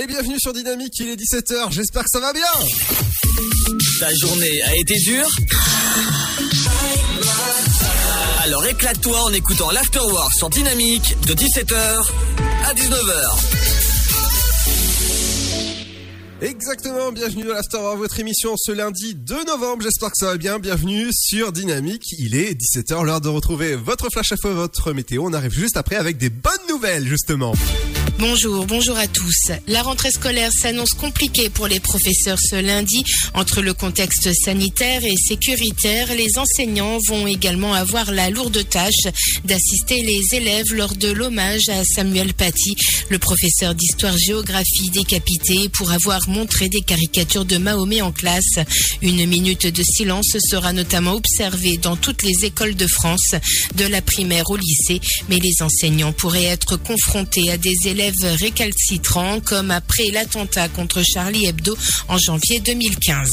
Allez, bienvenue sur Dynamique, il est 17h, j'espère que ça va bien Ta journée a été dure Alors éclate-toi en écoutant l'Afterwork sur Dynamique de 17h à 19h. Exactement, bienvenue dans l'Afterwork, votre émission ce lundi 2 novembre, j'espère que ça va bien, bienvenue sur Dynamique, il est 17h, l'heure de retrouver votre flash info, votre météo, on arrive juste après avec des bonnes nouvelles justement. Bonjour, bonjour à tous. La rentrée scolaire s'annonce compliquée pour les professeurs ce lundi. Entre le contexte sanitaire et sécuritaire, les enseignants vont également avoir la lourde tâche d'assister les élèves lors de l'hommage à Samuel Paty, le professeur d'histoire-géographie décapité pour avoir montré des caricatures de Mahomet en classe. Une minute de silence sera notamment observée dans toutes les écoles de France, de la primaire au lycée, mais les enseignants pourraient être confrontés à des élèves récalcitrants comme après l'attentat contre Charlie Hebdo en janvier 2015.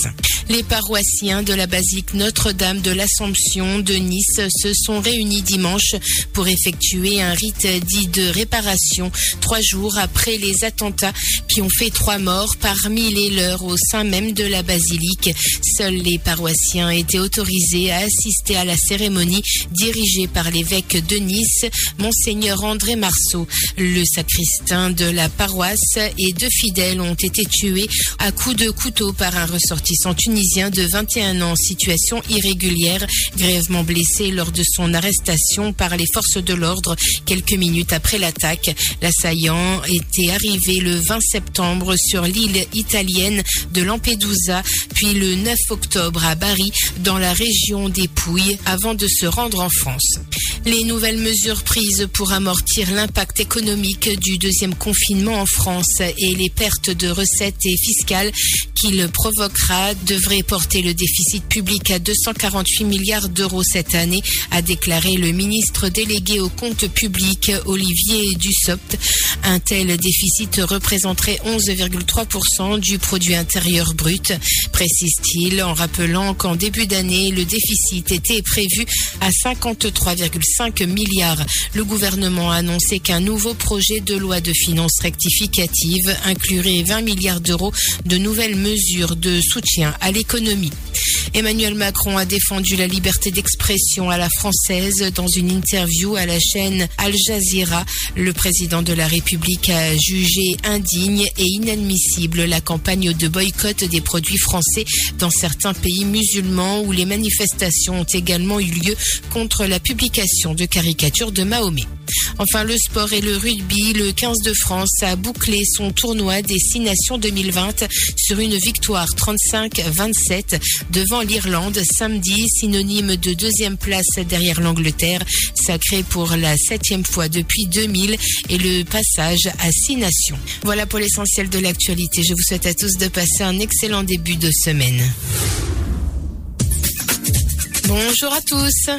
Les paroissiens de la basilique Notre-Dame de l'Assomption de Nice se sont réunis dimanche pour effectuer un rite dit de réparation trois jours après les attentats qui ont fait trois morts parmi les leurs au sein même de la basilique. Seuls les paroissiens étaient autorisés à assister à la cérémonie dirigée par l'évêque de Nice, Monseigneur André Marceau. Le sacristain de la paroisse et deux fidèles ont été tués à coups de couteau par un ressortissant tunisien de 21 ans en situation irrégulière, grièvement blessé lors de son arrestation par les forces de l'ordre quelques minutes après l'attaque. L'assaillant était arrivé le 20 septembre sur l'île italienne de Lampedusa, puis le 9 octobre à Bari, dans la région des Pouilles, avant de se rendre en France. Les nouvelles mesures prises pour amortir l'impact économique du deuxième confinement en France et les pertes de recettes et fiscales qu'il provoquera devraient porter le déficit public à 248 milliards d'euros cette année, a déclaré le ministre délégué au compte public Olivier Dussopt. Un tel déficit représenterait 11,3% du produit intérieur brut, précise-t-il en rappelant qu'en début d'année, le déficit était prévu à 53,5 milliards. Le gouvernement a annoncé qu'un nouveau projet de loi de finances rectificative inclurait 20 milliards d'euros de nouvelles mesures de soutien à l'économie. Emmanuel Macron a défendu la liberté d'expression à la française dans une interview à la chaîne Al Jazeera. Le président de la République a jugé indigne et inadmissible la campagne de boycott des produits français dans certains pays musulmans où les manifestations ont également eu lieu contre la publication de caricatures de Mahomet. Enfin, le sport et le rugby, le 15 de France a bouclé son tournoi des Six Nations 2020 sur une victoire 35-27 devant l'Irlande samedi, synonyme de deuxième place derrière l'Angleterre, sacré pour la septième fois depuis 2000 et le passage à Six Nations. Voilà pour l'essentiel de l'actualité. Je vous souhaite à tous de passer un excellent début de semaine. Bonjour à tous.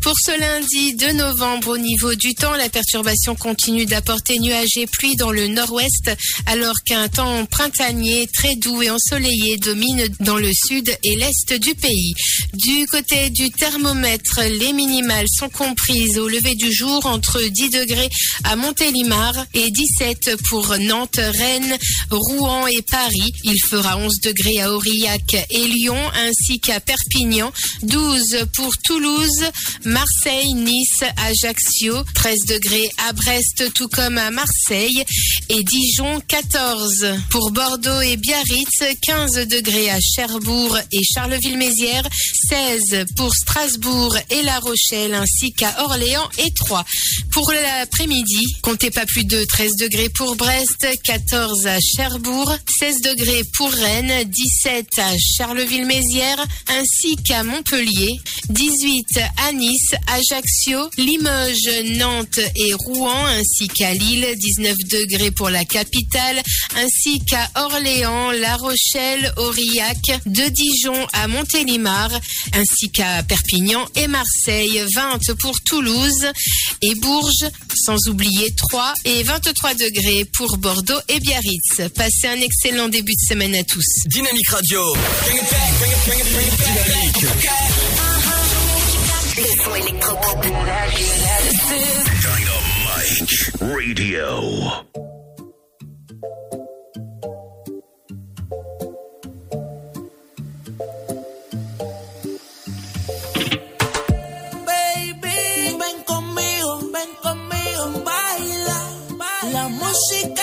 Pour ce lundi 2 novembre, au niveau du temps, la perturbation continue d'apporter nuages et pluie dans le nord-ouest, alors qu'un temps printanier très doux et ensoleillé domine dans le sud et l'est du pays. Du côté du thermomètre, les minimales sont comprises au lever du jour entre 10 degrés à Montélimar et 17 pour Nantes, Rennes, Rouen et Paris. Il fera 11 degrés à Aurillac et Lyon, ainsi qu'à Perpignan, 12 pour Toulouse, Marseille, Nice, Ajaccio, 13 degrés à Brest tout comme à Marseille et Dijon 14. Pour Bordeaux et Biarritz, 15 degrés à Cherbourg et Charleville-Mézières, 16 pour Strasbourg et La Rochelle ainsi qu'à Orléans et Troyes. Pour l'après-midi, comptez pas plus de 13 degrés pour Brest, 14 à Cherbourg, 16 degrés pour Rennes, 17 à Charleville-Mézières ainsi qu'à Montpellier, 18 à Nice, Ajaccio, Limoges, Nantes et Rouen, ainsi qu'à Lille, 19 degrés pour la capitale, ainsi qu'à Orléans, La Rochelle, Aurillac, de Dijon à Montélimar, ainsi qu'à Perpignan et Marseille, 20 pour Toulouse et Bourges, sans oublier 3 et 23 degrés pour Bordeaux et Biarritz. Passez un excellent début de semaine à tous. Dynamique Radio. Disco. Dynamite Radio. Baby, ven conmigo, ven conmigo, baila, baila. La música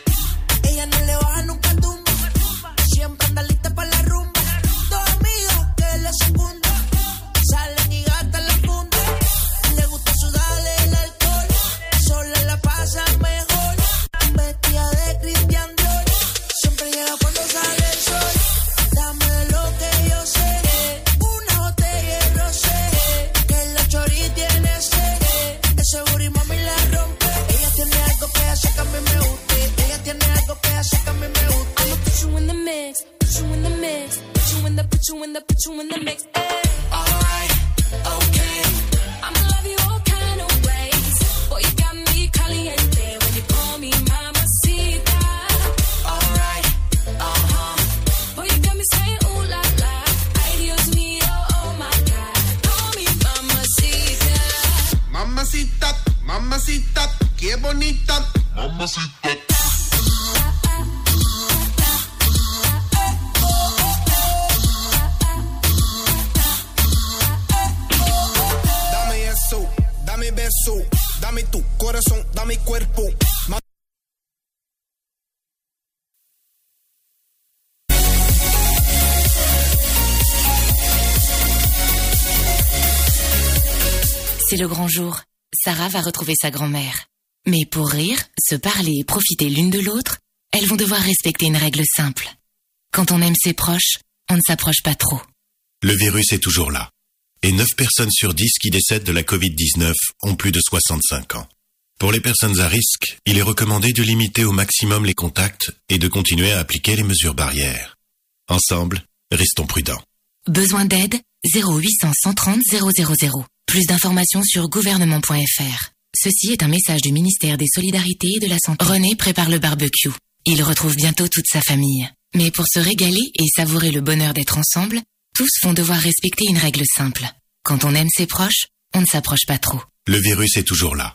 C'est le grand jour. Sarah va retrouver sa grand-mère. Mais pour rire, se parler et profiter l'une de l'autre, elles vont devoir respecter une règle simple. Quand on aime ses proches, on ne s'approche pas trop. Le virus est toujours là. Et 9 personnes sur 10 qui décèdent de la Covid-19 ont plus de 65 ans. Pour les personnes à risque, il est recommandé de limiter au maximum les contacts et de continuer à appliquer les mesures barrières. Ensemble, restons prudents. Besoin d'aide? 0800 130 000. Plus d'informations sur gouvernement.fr. Ceci est un message du ministère des Solidarités et de la Santé. René prépare le barbecue. Il retrouve bientôt toute sa famille. Mais pour se régaler et savourer le bonheur d'être ensemble, tous vont devoir respecter une règle simple. Quand on aime ses proches, on ne s'approche pas trop. Le virus est toujours là.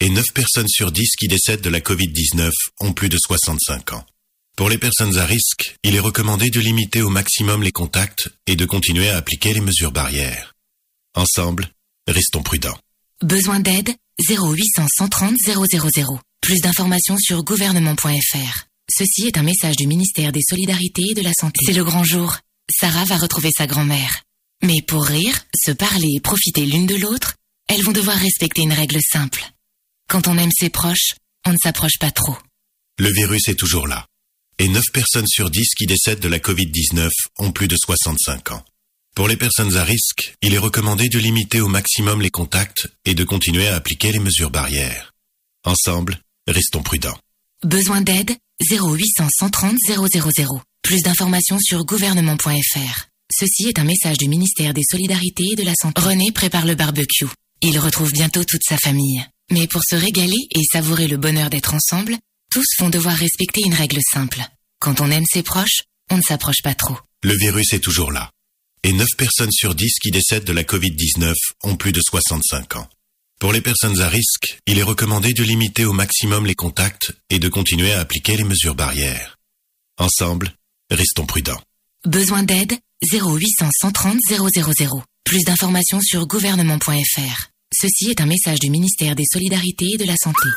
Et 9 personnes sur 10 qui décèdent de la Covid-19 ont plus de 65 ans. Pour les personnes à risque, il est recommandé de limiter au maximum les contacts et de continuer à appliquer les mesures barrières. Ensemble, restons prudents. Besoin d'aide? 0800 130 000. Plus d'informations sur gouvernement.fr. Ceci est un message du ministère des Solidarités et de la Santé. C'est le grand jour. Sarah va retrouver sa grand-mère. Mais pour rire, se parler et profiter l'une de l'autre, elles vont devoir respecter une règle simple. Quand on aime ses proches, on ne s'approche pas trop. Le virus est toujours là. Et 9 personnes sur 10 qui décèdent de la Covid-19 ont plus de 65 ans. Pour les personnes à risque, il est recommandé de limiter au maximum les contacts et de continuer à appliquer les mesures barrières. Ensemble, restons prudents. Besoin d'aide? 0800 130 000. Plus d'informations sur gouvernement.fr. Ceci est un message du ministère des Solidarités et de la Santé. René prépare le barbecue. Il retrouve bientôt toute sa famille. Mais pour se régaler et savourer le bonheur d'être ensemble, tous vont devoir respecter une règle simple. Quand on aime ses proches, on ne s'approche pas trop. Le virus est toujours là. Et 9 personnes sur 10 qui décèdent de la Covid-19 ont plus de 65 ans. Pour les personnes à risque, il est recommandé de limiter au maximum les contacts et de continuer à appliquer les mesures barrières. Ensemble, restons prudents. Besoin d'aide? 0800 130 000. Plus d'informations sur gouvernement.fr. Ceci est un message du ministère des Solidarités et de la Santé.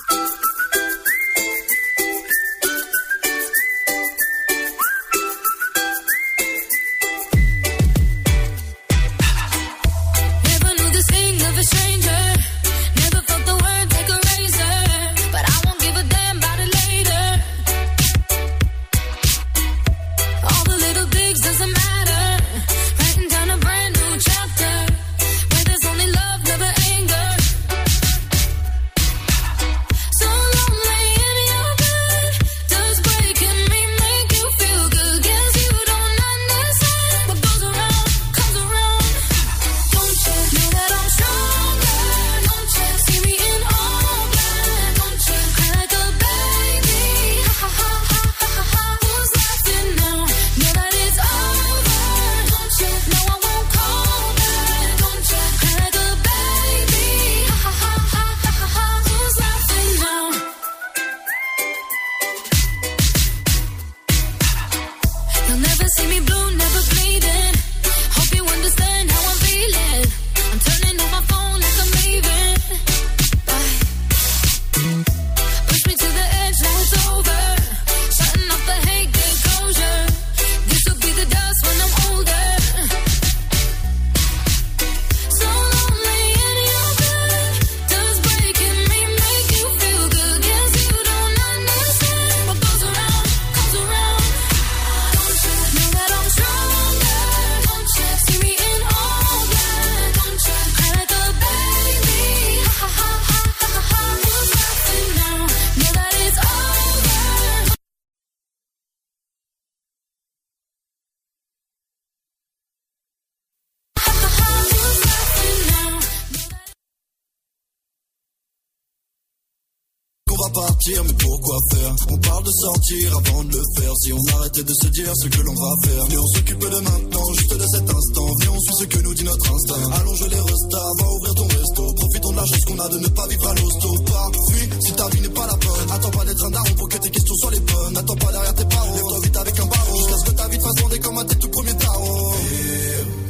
De sortir avant de le faire. Si on arrêtait de se dire ce que l'on va faire. Mais on s'occupe de maintenant, juste de cet instant. Viens, on suit ce que nous dit notre instinct. Allons jouer les restas, va ouvrir ton resto. Profitons de la chance qu'on a de ne pas vivre à l'hosto. Pas si ta vie n'est pas la bonne. Attends pas d'être un daron pour que tes questions soient les bonnes. Attends pas derrière tes parents. Lève-toi vite avec un ballon. Jusqu'à ce que ta vie te fasse bander comme un tes tout premiers tarots.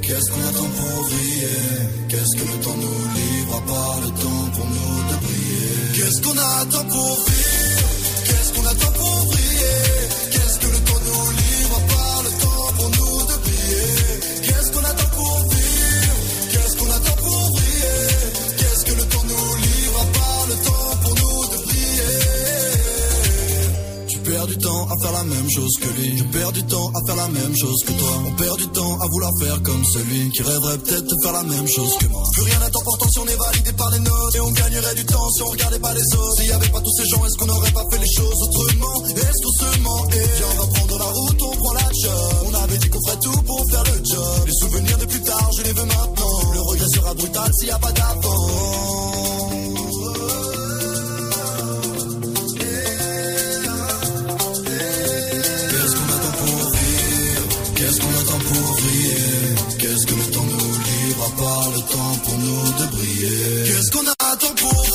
Qu'est-ce qu'on attend pour briller? Qu'est-ce que le temps nous livre à part le temps pour nous de briller? Qu'est-ce qu'on attend pour vivre? Que lui. Je perds du temps à faire la même chose que toi. On perd du temps à vouloir faire comme celui qui rêverait peut-être de faire la même chose que moi. Plus rien n'est important si on est validé par les notes. Et on gagnerait du temps si on regardait pas les autres. S'il y avait pas tous ces gens, est-ce qu'on n'aurait pas fait les choses autrement? Est-ce qu'on se ment Et viens, on va prendre la route, on prend la job. On avait dit qu'on ferait tout pour faire le job. Les souvenirs de plus tard, je les veux maintenant. Le regret sera brutal s'il y a pas d'avant. Nous de briller Qu'est-ce qu'on attend pour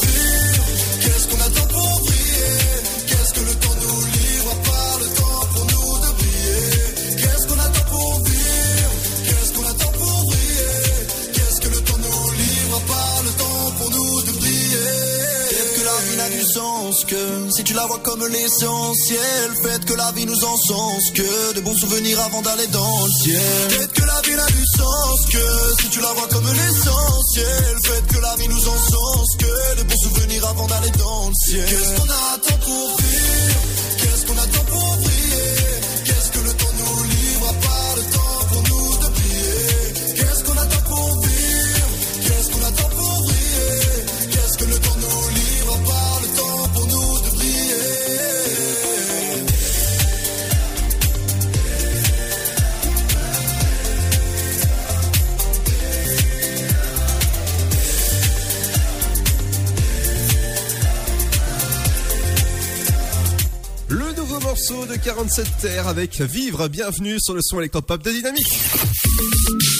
tu la vois comme l'essentiel. Faites que la vie nous encense que de bons souvenirs avant d'aller dans le ciel. Peut-être que la vie n'a du sens que si tu la vois comme l'essentiel. Faites que la vie nous encense que de bons souvenirs avant d'aller dans le ciel. Qu'est-ce qu'on attend pour vivre? 47 Terre avec Vivre, bienvenue sur le son électropop de Dynamique.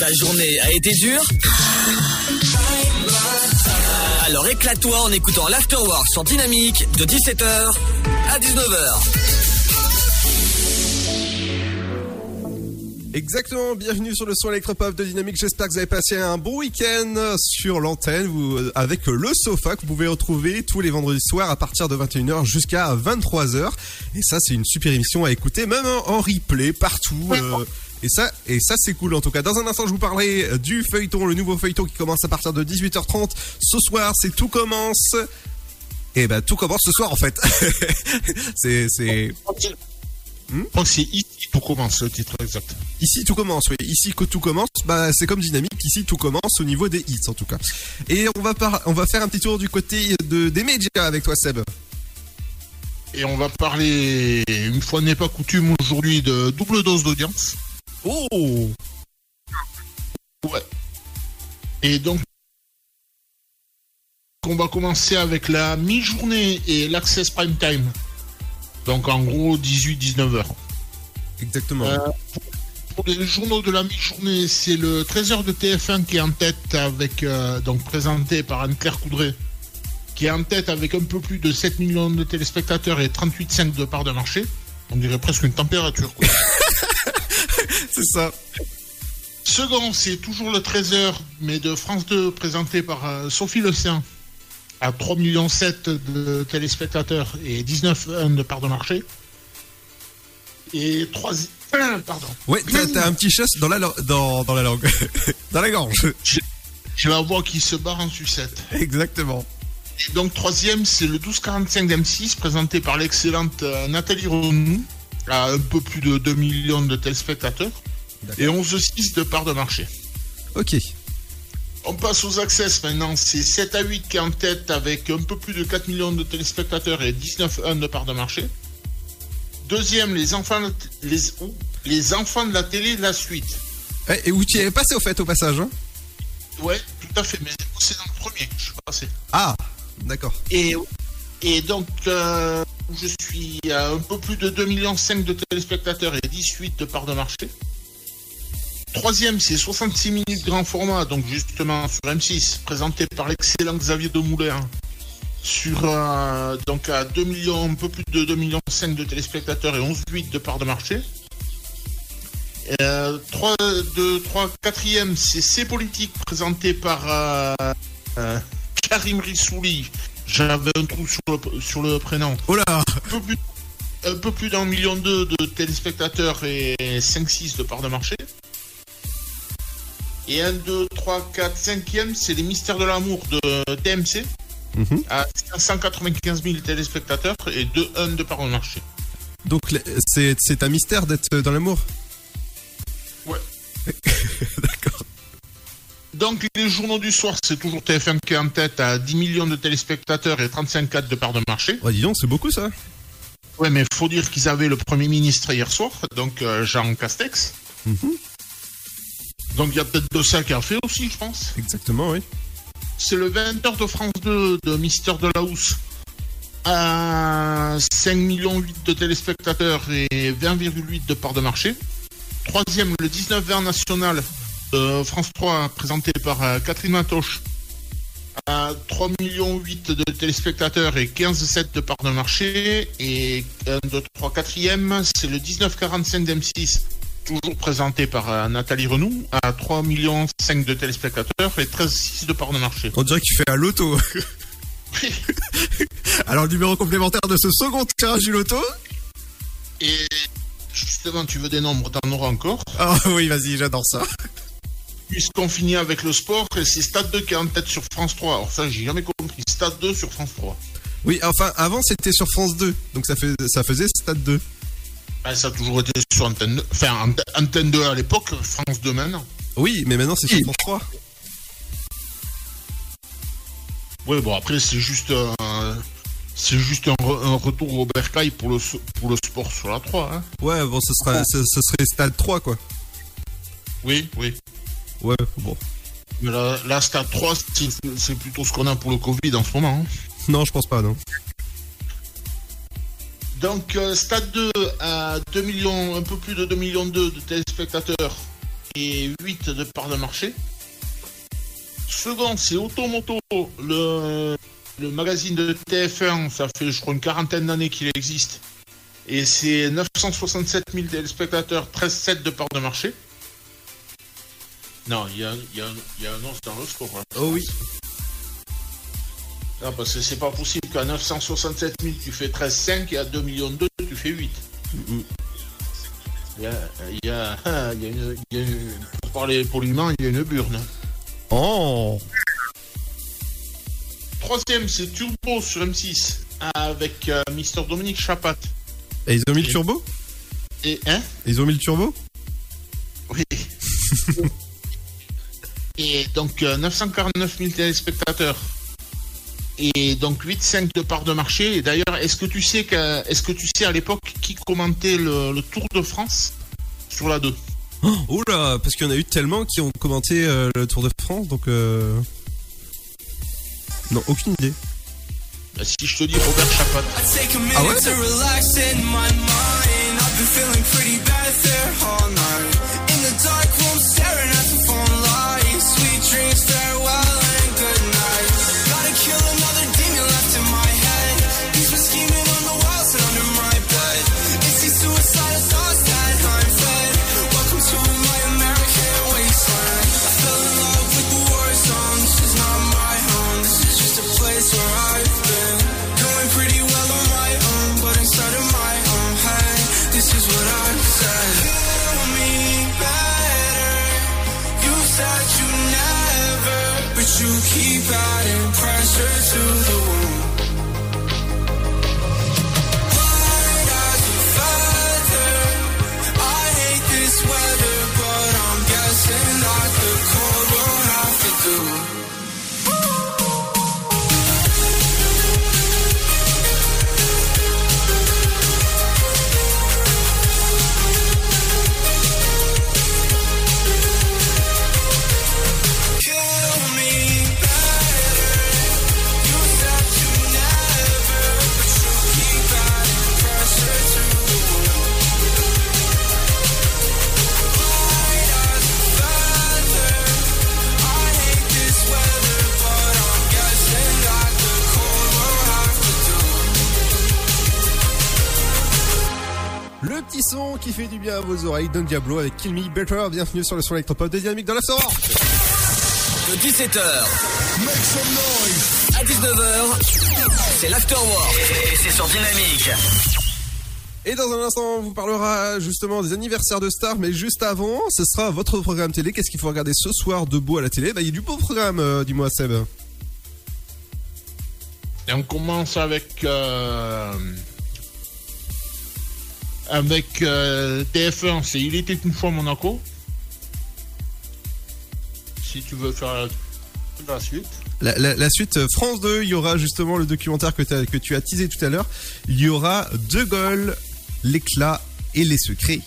Ta journée a été dure Alors éclate-toi en écoutant l'Afterwork sur Dynamique de 17h à 19h. Exactement, bienvenue sur le son électropop de Dynamique. J'espère que vous avez passé un bon week-end sur l'antenne euh, avec le sofa que vous pouvez retrouver tous les vendredis soirs à partir de 21h jusqu'à 23h. Et ça, c'est une super émission à écouter, même en, replay partout. euh, et ça, et ça c'est cool en tout cas. Dans un instant, je vous parlerai du feuilleton, le nouveau feuilleton qui commence à partir de 18h30. Ce soir, c'est tout commence. Et ben tout commence ce soir en fait. c'est c'est Je crois que c'est ici tout commence, le titre exact. Ici tout commence, oui. Ici que tout commence, bah c'est comme dynamique. Ici tout commence au niveau des hits en tout cas. Et on va par... on va faire un petit tour du côté de des médias avec toi Seb. Et on va parler, une fois n'est pas coutume aujourd'hui, de double dose d'audience. Oh Ouais. Et donc, on va commencer avec la mi-journée et l'access prime time. Donc en gros 18-19 heures. Exactement. Euh, pour les journaux de la mi-journée, c'est le 13h de TF1 qui est en tête avec euh, donc présenté par Anne-Claire Coudray, qui est en tête avec un peu plus de 7 millions de téléspectateurs et 38,5 de part de marché. On dirait presque une température. quoi. c'est ça. Second, c'est toujours le 13h, mais de France 2, présenté par euh, Sophie Le Saint, à 3,7 millions de téléspectateurs et 19,1 de part de marché. Et 3... Pardon. Ouais, t'as, t'as un petit chasse dans la dans, dans la langue, dans la gorge. J'ai la voix qui se barre en sucette. Exactement. Et donc troisième, c'est le 1245 d'M6, présenté par l'excellente euh, Nathalie Renou, à un peu plus de 2 millions de téléspectateurs, et 11,6 de part de marché. Ok. On passe aux access maintenant, c'est 7 à 8 qui est en tête avec un peu plus de 4 millions de téléspectateurs et 19,1 de part de marché. Deuxième, les enfants, de- les, les enfants de la télé, la suite. Eh, Et où tu es passé au fait au passage hein? Ouais, tout à fait, mais c'est dans le premier que je suis passé. Ah, d'accord. Et, Et donc, euh, je suis à un peu plus de 2,5 millions de téléspectateurs et 18 de parts de marché. Troisième, c'est 66 minutes grand format, donc justement sur M6, présenté par l'excellent Xavier Demoulin, sur euh, donc à 2 millions, un peu plus de 2 millions de téléspectateurs et 11,8 de parts de marché. Euh, 3, 2, 3, 4e, c'est C'est politique, présenté par euh, euh, Karim Rissouli. J'avais un trou sur le, sur le prénom. Oh là Un peu plus, un peu plus d'un million deux de téléspectateurs et 5-6 de parts de marché. Et 1, 2, 3, 4, 5e, c'est les mystères de l'amour de TMC. Mhm. À 595 000 téléspectateurs et 2-1 de parts de marché. Donc c'est c'est un mystère d'être dans l'amour? Ouais. D'accord. Donc les journaux du soir, c'est toujours TF1 qui est en tête à 10 millions de téléspectateurs et 35,4 de parts de marché. Ouais, dis donc, c'est beaucoup ça. Ouais, mais faut dire qu'ils avaient le Premier ministre hier soir, donc euh, Jean Castex. Mhm. Donc il y a peut-être de ça qui a fait aussi, je pense. Exactement, oui. C'est le 20h de France 2 de Mystère de la Housse. À 5 millions 8 de téléspectateurs et 20,8 de parts de marché. Troisième, le 19h national de France 3, présenté par euh, Catherine Matoche. À 3 millions 8 de téléspectateurs et 15,7 de parts de marché. Et 1, 2, 3, 4e, c'est le 1945 d'M6, toujours présenté par euh, Nathalie Renou, à 3 millions 5 de téléspectateurs et 13,6 de parts de marché. On dirait qu'il fait un loto. Alors, le numéro complémentaire de ce second tirage du loto Et justement, tu veux des nombres, t'en auras encore. Ah oui, vas-y, j'adore ça. Puisqu'on finit avec le sport, c'est Stade 2 qui est en tête sur France 3. Alors ça, j'ai jamais compris. Stade 2 sur France 3. Oui, enfin, avant c'était sur France 2, donc ça, fait, ça faisait Stade 2. Ah, ça a toujours été sur Antenne 2. Enfin, Ante- Antenne 2 à l'époque, France 2 maintenant. Oui, mais maintenant c'est sur. France 3. Oui, bon, après, c'est juste un... C'est juste un, re- un retour au bercail pour le, pour le sport sur la 3. Hein. Ouais, bon, ce, sera, ce, ce serait Stade 3, quoi. Oui, oui. Ouais, bon. Mais là, là Stade 3, c'est c'est plutôt ce qu'on a pour le Covid en ce moment. hein. Non, je pense pas, non. Donc, euh, Stade 2 à 2 millions, un peu plus de 2 millions 2 de téléspectateurs et 8 de parts de marché. Second, c'est Automoto, le, magazine de TF1. Ça fait, je crois, une quarantaine d'années qu'il existe. Et c'est 967 000 téléspectateurs, 13,7 de parts de marché. Non, il y a, un os dans le score. Oh oui. Non, parce que c'est pas possible qu'à 967 000 tu fais 13,5 et à 2 millions 2 tu fais 8. Il y a, il y a, il y a une, il y a une- pour parler poliment, il y a une burne. Oh Troisième, c'est Turbo sur M6 avec euh, Mister Dominique Chapat. Et ils ont mis le turbo? Et hein? Ils ont mis le turbo? Oui. et donc euh, 949 000 téléspectateurs. Et donc 8,5 de part de marché. Et d'ailleurs, est-ce que tu sais est-ce que tu sais à l'époque qui commentait le, le Tour de France sur la 2 Oula, parce qu'il y en a eu tellement qui ont commenté euh, le Tour de France, donc euh... Non, aucune idée. Bah, Si je te dis Robert Chapat. Ah ouais? Qui fait du bien à vos oreilles. Don Diablo avec Kill Me Better. Bienvenue sur le son électropop de Dynamique dans l'After Work. De 17h à 19h, c'est l'Afterwork. Et c'est sur Dynamique. Et dans un instant, on vous parlera justement des anniversaires de stars, mais juste avant, ce sera votre programme télé. Qu'est-ce qu'il faut regarder ce soir debout à la télé? Bah, il y a du beau programme, euh, dis-moi Seb. Et on commence avec. euh, avec euh, TF1, c'est Il était une fois Monaco. Si tu veux faire la, suite. La, la- la suite, euh, France 2, il y aura justement le documentaire que, tu as teasé tout à l'heure. Il y aura De Gaulle, l'éclat et les secrets.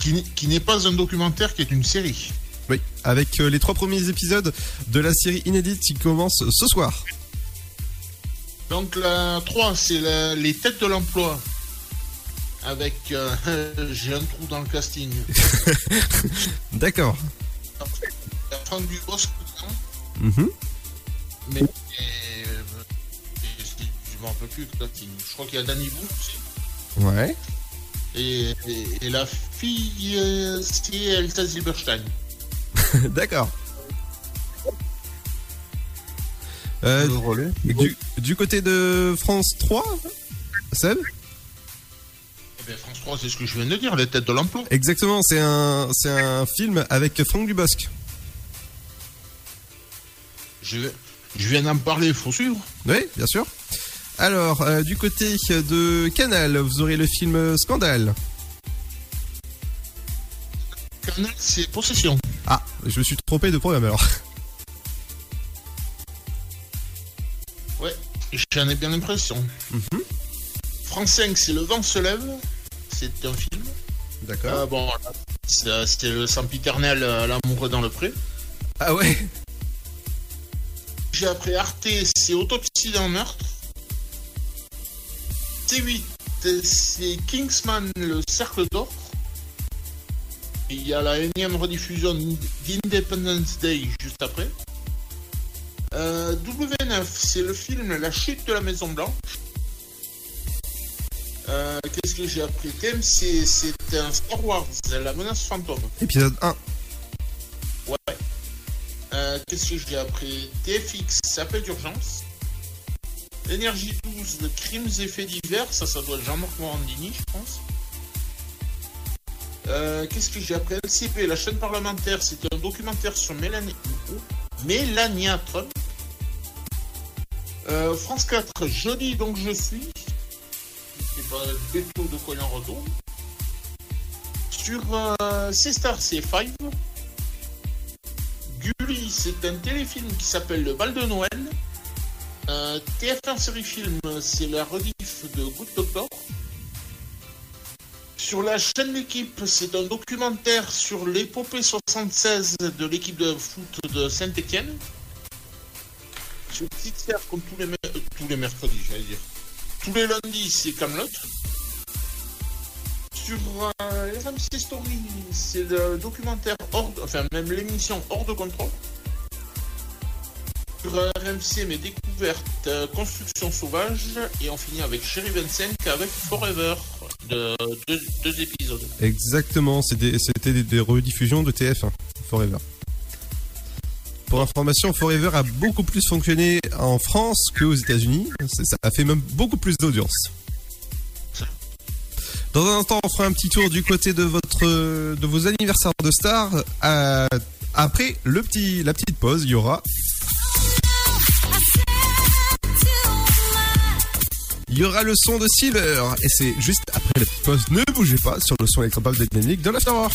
Qui, n'est- qui n'est pas un documentaire, qui est une série. Oui, avec euh, les trois premiers épisodes de la série inédite qui commence ce soir. Donc la 3, c'est les têtes de l'emploi. Avec. euh, J'ai un trou dans le casting. D'accord. La fin du boss, Mhm. mais. et, euh, je m'en rappelle plus le casting. Je crois qu'il y a Danny Boone aussi. Ouais. Et, et- et la fille, euh, c'est Elsa Zilberstein. D'accord. Euh, du, du côté de France 3, Seb? France 3, c'est ce que je viens de dire, les têtes de l'emploi. Exactement, c'est un, c'est un film avec Franck Dubosc. Je, je viens d'en parler, faut suivre. Oui, bien sûr. Alors, euh, du côté de Canal, vous aurez le film Scandale. Canal, c'est Possession. Ah, je me suis trompé de programme alors. Ouais, j'en ai bien l'impression. Mhm. France 5, c'est Le vent se lève. C'est un film. D'accord. Euh, bon, c'est c'est le sempiternel euh, L'amour dans le pré. Ah ouais J'ai après Arte, c'est Autopsie d'un meurtre. C8, c'est Kingsman, le cercle d'or. Il y a la énième rediffusion d'Independence Day juste après. Euh, W9, c'est le film La chute de la Maison Blanche. Euh, Qu'est-ce que j'ai appris TMC, c'est un Star Wars, La menace fantôme. Épisode 1. Ouais. Euh, Qu'est-ce que j'ai appris TFX, appel d'urgence. Énergie 12, de crimes et faits divers, ça, ça doit être Jean-Marc Morandini, je pense. Euh, Qu'est-ce que j'ai appris LCP, la chaîne parlementaire, c'était un documentaire sur Mélanie... Mélania Trump. Euh, France 4, Joli donc je suis. Du tout de en retourne. Sur euh, C-Star, c'est Five. Gulli, c'est un téléfilm qui s'appelle Le bal de Noël. Euh, TF1 série film, c'est la rediff de Good Doctor. Sur la chaîne L'équipe, c'est un documentaire sur l'épopée 76 de l'équipe de foot de Saint-Etienne. Sur Sœur, comme tous les, euh, tous les mercredis, j'allais dire. Tous les lundis, c'est Camelot. Sur euh, RMC Story, c'est le documentaire hors, de- enfin même l'émission hors de contrôle. Sur euh, RMC, mes découvertes, euh, construction sauvage, et on finit avec Sherry 25 avec Forever, de deux, épisodes. Exactement, c'était c'était des, des rediffusions de TF1, Forever. Pour information, Forever a beaucoup plus fonctionné en France qu'aux États-Unis. Ça a fait même beaucoup plus d'audience. Dans un instant, on fera un petit tour du côté de votre de vos anniversaires de stars. Euh, après le petit la petite pause, il y aura il y aura le son de Silver et c'est juste après la petite pause. Ne bougez pas sur le son électropop de Dynamique de l'Afterwork.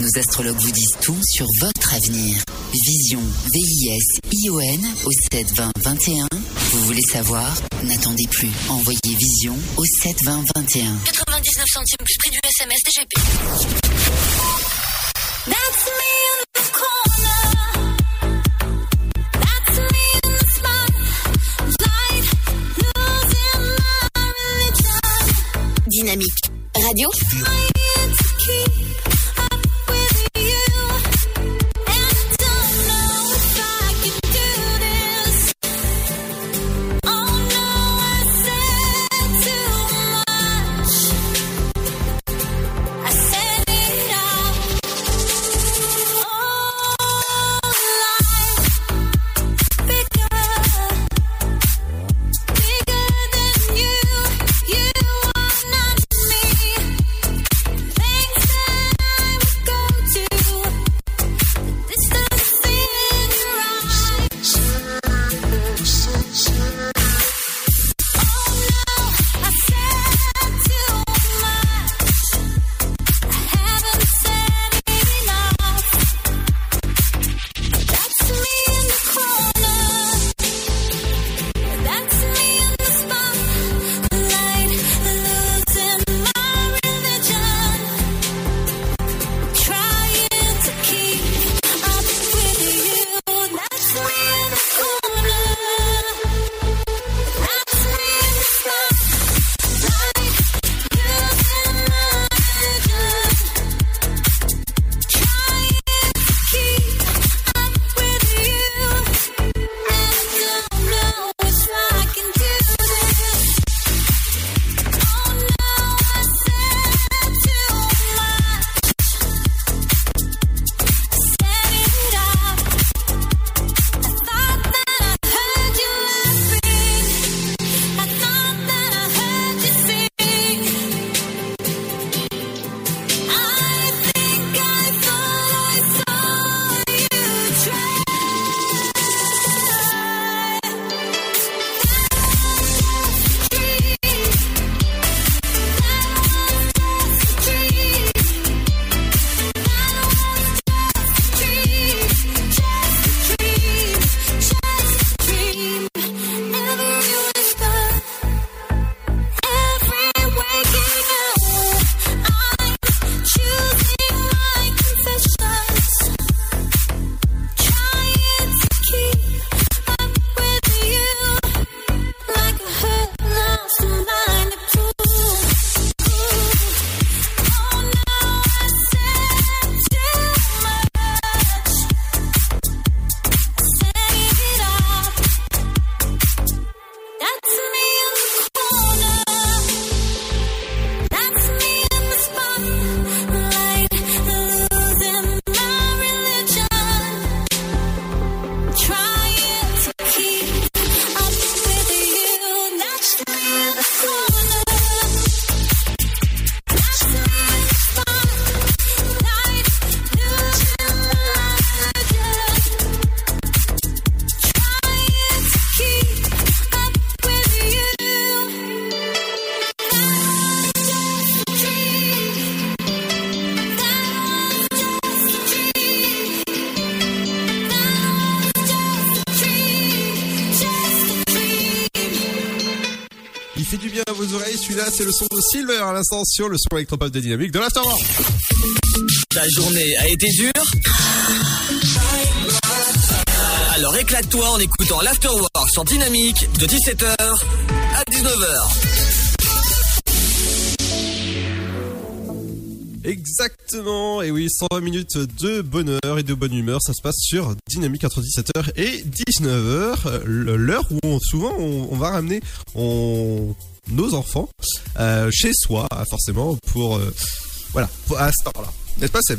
Nos astrologues vous disent tout sur votre avenir. Vision, V-I-S-I-O-N au 7 20 21. Vous voulez savoir? N'attendez plus. Envoyez Vision au 7 20 21. 99 centimes plus prix du SMS DGP. That's me in the corner. That's me c'est le son de Silver à l'instant sur le son électropop de Dynamique de l'Afterworld. Ta journée a été dure Alors éclate-toi en écoutant l'Afterwork sur Dynamique de 17h à 19h. Exactement, et oui, 120 minutes de bonheur et de bonne humeur, ça se passe sur Dynamique entre 17h et 19h, l'heure où on- souvent on, on va ramener on- nos enfants euh, chez soi, forcément, pour... euh, voilà, à cette heure-là. N'est-ce pas Seb?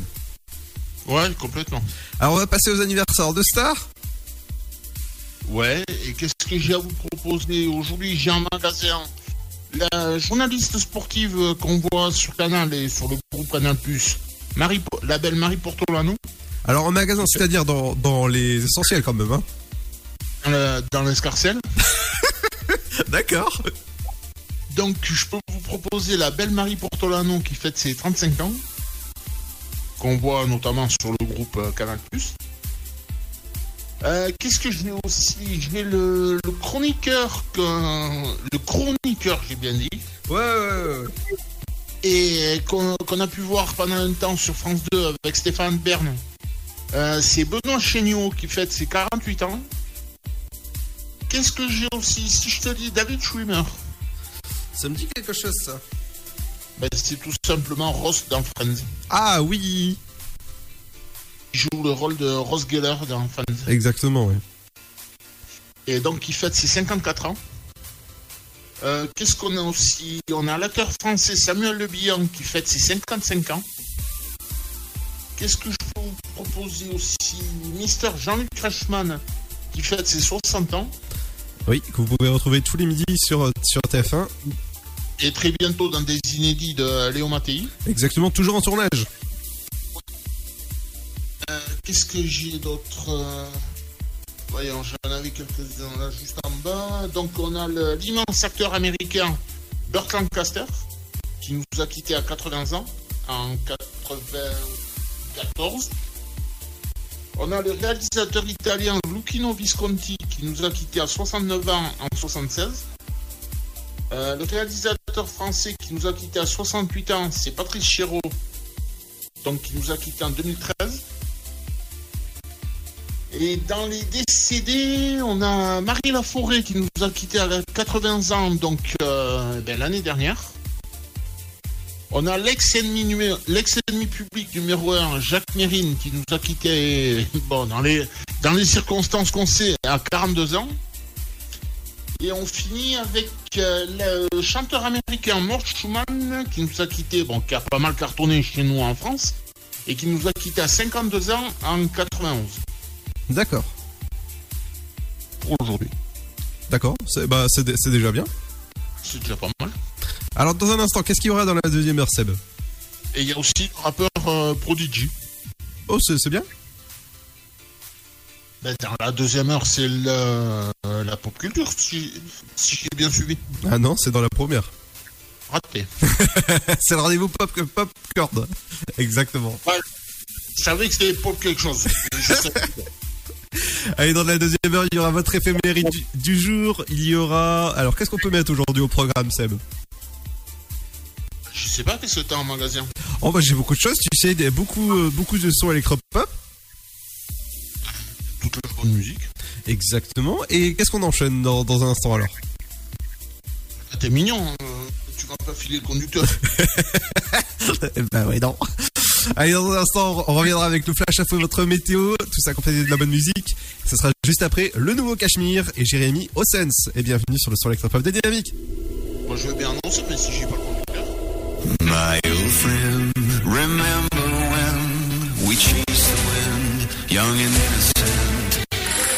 Ouais, complètement. Alors on va passer aux anniversaires de stars. Ouais, et qu'est-ce que j'ai à vous proposer? Aujourd'hui J'ai un magasin. La journaliste sportive euh, qu'on voit sur Canal et sur le groupe Canal Plus, Marie, la belle Marie Portolano, Alors en magasin, c'est-à-dire dans, dans les essentiels quand même, hein dans le- dans l'escarcelle. D'accord. Donc, je peux vous proposer la belle Marie Portolano qui fête ses 35 ans, qu'on voit notamment sur le groupe euh, Canal+. Euh, Qu'est-ce que j'ai aussi? J'ai le, le chroniqueur, que, le chroniqueur, j'ai bien dit. Ouais, ouais, ouais. et qu'on qu'on a pu voir pendant un temps sur France 2 avec Stéphane Bern. Euh, c'est Benoît Chéniaud qui fête ses 48 ans. Qu'est-ce que j'ai aussi? Si je te dis David Schwimmer, Ça me dit quelque chose, ça. ben, c'est tout simplement Ross dans Friends. Ah oui Il joue le rôle de Ross Geller dans Friends. Exactement, oui. Et donc il fête ses 54 ans. Euh, Qu'est-ce qu'on a aussi? On a l'acteur français Samuel Le Bihan qui fête ses 55 ans. Qu'est-ce que je peux vous proposer aussi? Mister Jean-Luc Reichmann qui fête ses 60 ans. Oui, que vous pouvez retrouver tous les midis sur, sur TF1. Et très bientôt dans des inédits de Léo Mattei. Exactement, toujours en tournage. Euh, Qu'est-ce que j'ai d'autre euh, Voyons, j'en avais quelques-uns là juste en bas. Donc on a l'immense acteur américain Burt Lancaster qui nous a quittés à 80 ans en 94. On a le réalisateur italien Lucchino Visconti qui nous a quittés à 69 ans en 76. Euh, le réalisateur français qui nous a quittés à 68 ans, c'est Patrice Chéreau, donc qui nous a quittés en 2013. Et dans les décédés, on a Marie Laforêt qui nous a quittés à 80 ans, donc euh, ben, l'année dernière. On a l'ex-ennemi public numéro 1, Jacques Mérine, qui nous a quittés bon, dans, les, dans les circonstances qu'on sait à 42 ans. Et on finit avec euh, le chanteur américain Mort Schumann, qui nous a quittés, bon, qui a pas mal cartonné chez nous en France, et qui nous a quittés à 52 ans en 91 D'accord. pour aujourd'hui. D'accord, c'est bah, déjà bien. C'est déjà pas mal. Alors, dans un instant, qu'est-ce qu'il y aura dans la deuxième heure, Seb? Et il y a aussi le rappeur euh, Prodigy. Oh, c'est bien Ben, dans la deuxième heure, c'est euh, la pop culture, si, si j'ai bien suivi. Ah non, c'est dans la première. Raté. c'est le rendez-vous pop, pop. Exactement. Ouais, je savais que c'était pop quelque chose. Je. Allez, dans la deuxième heure, il y aura votre éphéméride du, du jour. Il y aura. Alors, qu'est-ce qu'on peut mettre aujourd'hui au programme, Seb? Je sais pas qu'est-ce que t'as en magasin. Oh, bah, j'ai beaucoup de choses, tu sais, des- beaucoup, euh, beaucoup de sons électropop. Toute la bonne musique. Exactement. Et qu'est-ce qu'on enchaîne dans, dans un instant alors? Ah, T'es mignon, hein, euh, tu vas pas filer le conducteur. Bah ouais, non. Allez, dans un instant, on reviendra avec le flash info, votre météo, tout ça accompagné de la bonne musique. Ce sera juste après le nouveau Cachemire et Jérémy Ossens. Et bienvenue sur le son électropop de Dynamique. Moi, je veux bien annoncer, mais si j'ai pas le conducteur. My old friend, remember when we chased the wind, young and innocent.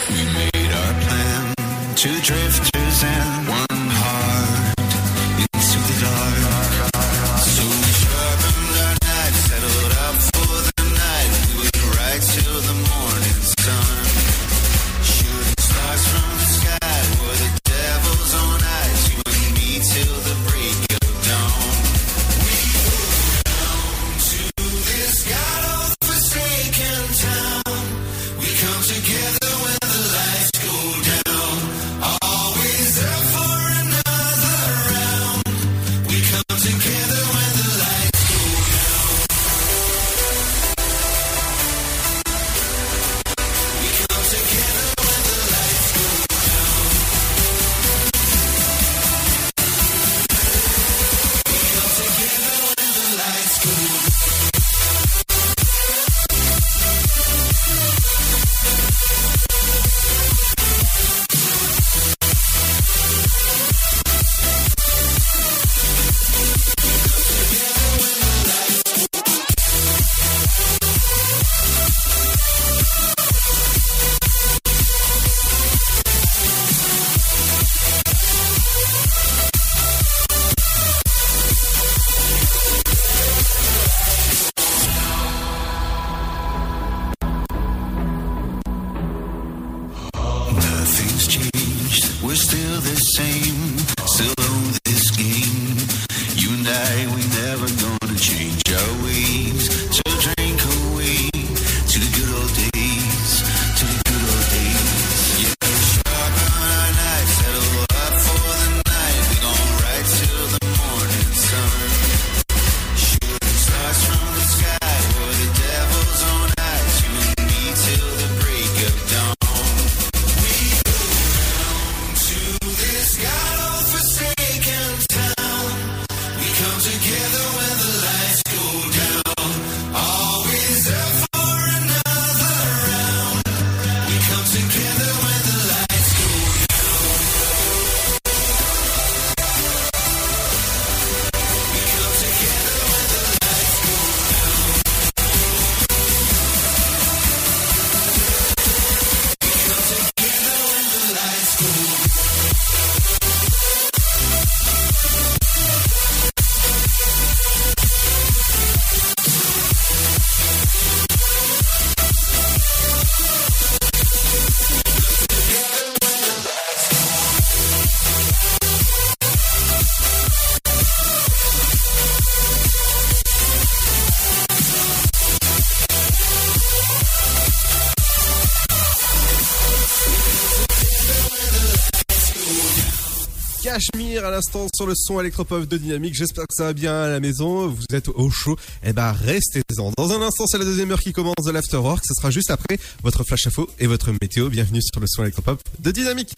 We made our plan, two drifters and one heart into the dark. À l'instant sur le son électropop de Dynamique. J'espère que ça va bien à la maison. Vous êtes au chaud. Eh ben, restez-en. Dans un instant, c'est la deuxième heure qui commence de l'Afterwork. Ce sera juste après votre flash info et votre météo. Bienvenue sur le son électropop de Dynamique.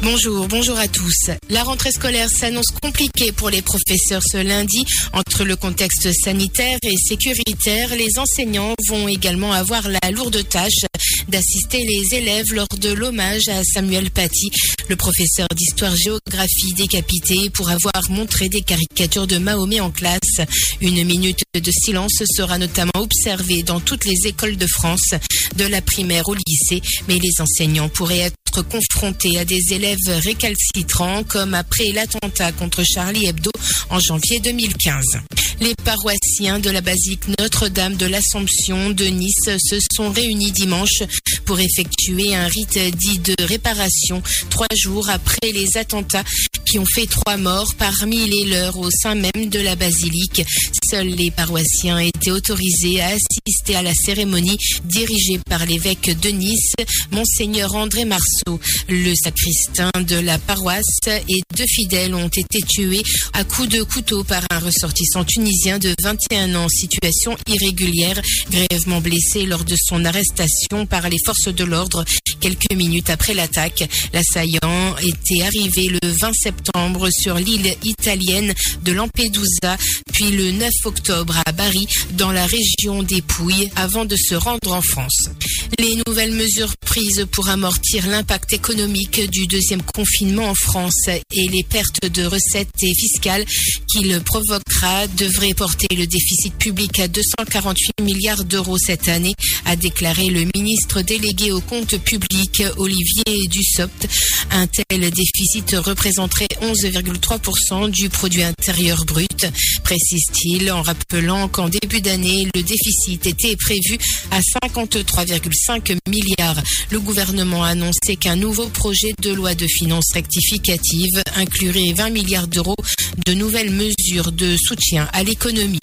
Bonjour, bonjour à tous. La rentrée scolaire s'annonce compliquée pour les professeurs ce lundi. Entre le contexte sanitaire et sécuritaire, les enseignants vont également avoir la lourde tâche d'assister les élèves lors de l'hommage à Samuel Paty, le professeur d'histoire-géographie décapité pour avoir montré des caricatures de Mahomet en classe. Une minute de silence sera notamment observée dans toutes les écoles de France, de la primaire au lycée, mais les enseignants pourraient être confrontés à des élèves récalcitrants comme après l'attentat contre Charlie Hebdo en janvier 2015. Les paroissiens de la basilique Notre-Dame de l'Assomption de Nice se sont réunis dimanche pour effectuer un rite dit de réparation trois jours après les attentats qui ont fait trois morts parmi les leurs au sein même de la basilique. Seuls les paroissiens étaient autorisés à assister à la cérémonie dirigée par l'évêque de Nice, Monseigneur André Marceau. Le de la paroisse et deux fidèles ont été tués à coups de couteau par un ressortissant tunisien de 21 ans situation irrégulière, grièvement blessé lors de son arrestation par les forces de l'ordre quelques minutes après l'attaque. L'assaillant était arrivé le 20 septembre sur l'île italienne de Lampedusa, puis le 9 octobre à Bari, dans la région des Pouilles, avant de se rendre en France. Les nouvelles mesures prises pour amortir l'impact économique du deuxième confinement en France et les pertes de recettes et fiscales qu'il provoquera devraient porter le déficit public à 248 milliards d'euros cette année, a déclaré le ministre délégué au compte public Olivier Dussopt. Un tel déficit représenterait 11,3% du produit intérieur brut, précise-t-il en rappelant qu'en début d'année, le déficit était prévu à 53,5 milliards. Le gouvernement a annoncé qu'un nouveau projet de loi de finances rectificative inclurait 20 milliards d'euros de nouvelles mesures de soutien à l'économie.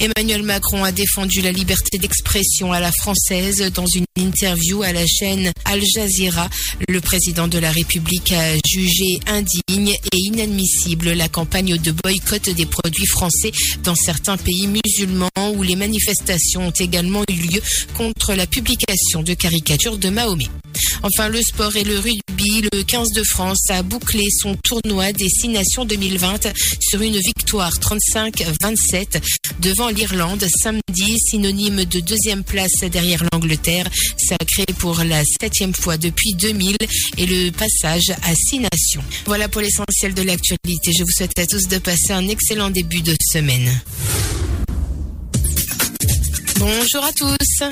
Emmanuel Macron a défendu la liberté d'expression à la française dans une interview à la chaîne Al Jazeera. Le président de la République a jugé indigne et inadmissible la campagne de boycott des produits français dans certains pays musulmans où les manifestations ont également eu lieu contre la publication de caricatures de Mahomet. Enfin, le sport et le rugby, le 15 de France a bouclé son tournoi des Six Nations 2020 sur une victoire 35-27 devant l'Irlande samedi, synonyme de deuxième place derrière l'Angleterre, sacré pour la septième fois depuis 2000 et le passage à Six Nations. Voilà pour l'essentiel de l'actualité. Je vous souhaite à tous de passer un excellent début de semaine. Bonjour à tous.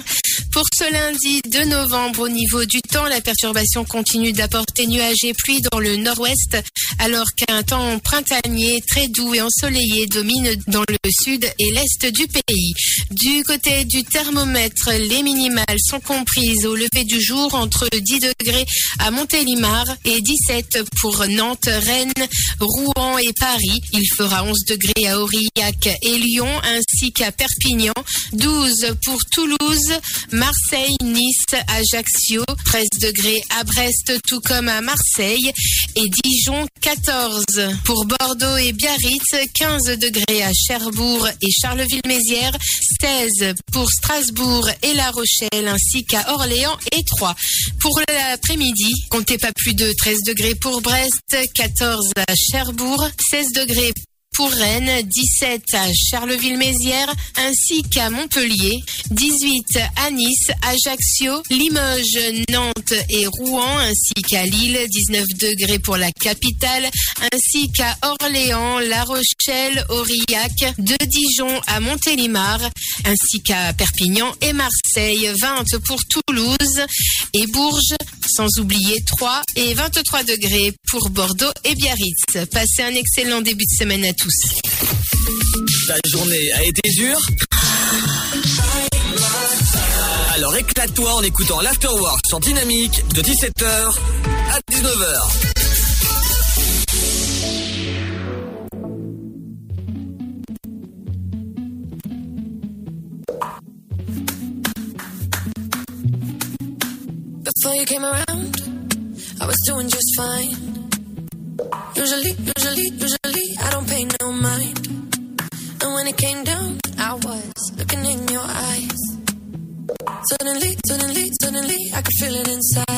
Pour ce lundi 2 novembre, au niveau du temps, la perturbation continue d'apporter nuages et pluie dans le nord-ouest, alors qu'un temps printanier très doux et ensoleillé domine dans le sud et l'est du pays. Du côté du thermomètre, les minimales sont comprises au lever du jour entre 10 degrés à Montélimar et 17 pour Nantes, Rennes, Rouen et Paris. Il fera 11 degrés à Aurillac et Lyon ainsi qu'à Perpignan, 12 pour Toulouse, Marseille, Nice, Ajaccio, 13 degrés à Brest tout comme à Marseille et Dijon 14 pour Bordeaux et Biarritz, 15 degrés à Cherbourg et Charleville-Mézières, 16 pour Strasbourg et La Rochelle ainsi qu'à Orléans et 3. Pour l'après-midi, comptez pas plus de 13 degrés pour Brest, 14 à Cherbourg, 16 degrés pour Rennes, 17 à Charleville-Mézières ainsi qu'à Montpellier, 18 à Nice, Ajaccio, Limoges, Nantes et Rouen ainsi qu'à Lille, 19 degrés pour la capitale ainsi qu'à Orléans, La Rochelle, Aurillac, de Dijon à Montélimar ainsi qu'à Perpignan et Marseille, 20 pour Toulouse et Bourges, sans oublier 3 et 23 degrés pour Bordeaux et Biarritz. Passez un excellent début de semaine à tous. La journée a été dure Alors éclate-toi en écoutant l'Afterwork sur Dynamique de 17h à 19h. Before you came around, I was doing just fine. I can feel it inside.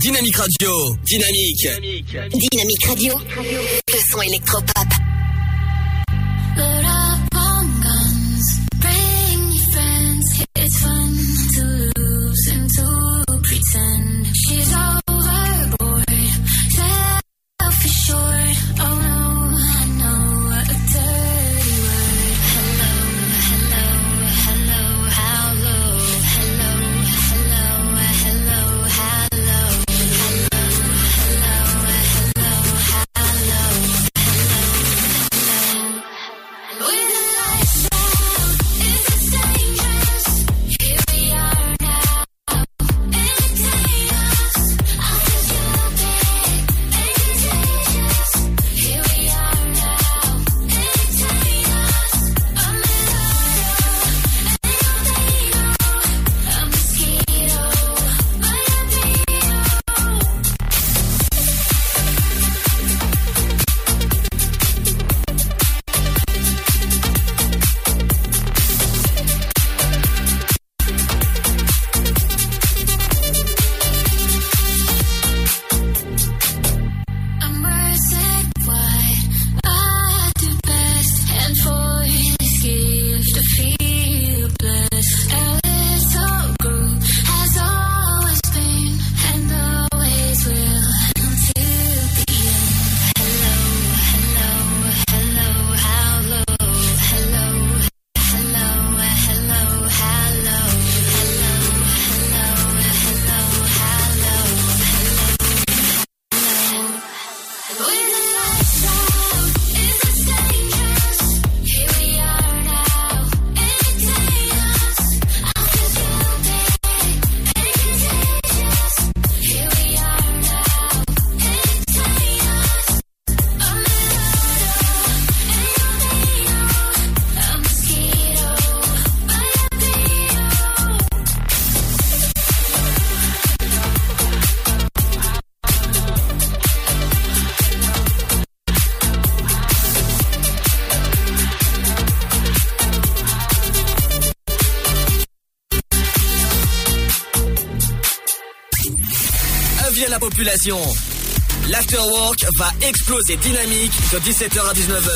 Dynamique Radio. Dynamique. Dynamique. Dynamique Radio. Le son électropop. population. L'afterwork va exploser dynamique de 17h à 19h.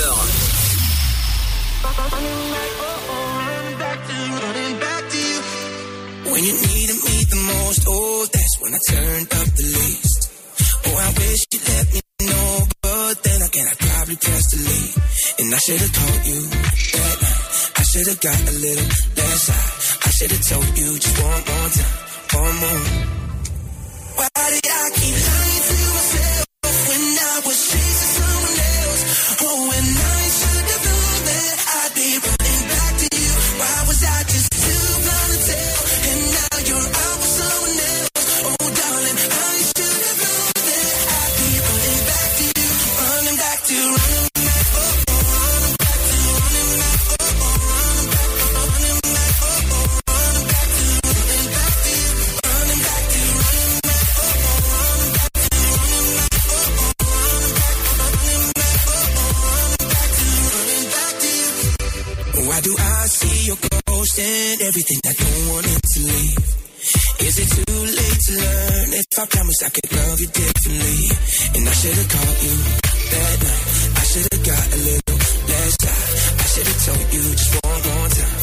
When you needed me the most, oh, that's when I turned up the least. Oh, I wish you let me know, but then again, I probably pressed delete. And I should have told you that night. I should have got a little less high. I should have told you just one more time, one more. Why did I keep see your ghost and everything I don't want it to leave? Is it too late to learn if I promise I could love you differently? And I should have called you that night. I should have got a little less high. I should have told you just one more time,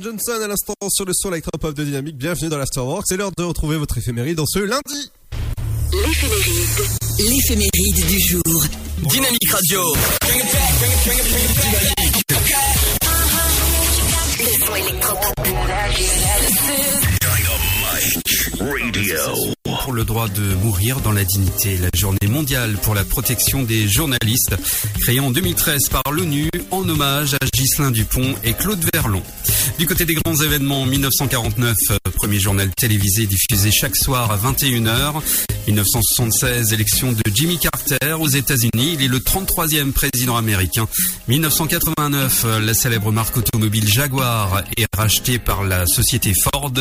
Johnson à l'instant sur le son électropop de Dynamique. Bienvenue dans l'Afterwork. C'est l'heure de retrouver votre éphéméride dans ce lundi. L'éphéméride. L'éphéméride du jour. Dynamique Radio. Le son électropop. Pour le droit de mourir dans la dignité, la journée mondiale pour la protection des journalistes, créée en 2013 par l'ONU en hommage à Ghislain Dupont et Claude Verlon. Du côté des grands événements, 1949, euh, premier journal télévisé diffusé chaque soir à 21h. 1976, élection de Jimmy Carter aux États-Unis. Il est le 33e président américain. 1989, euh, la célèbre marque automobile Jaguar est rachetée par la société Ford.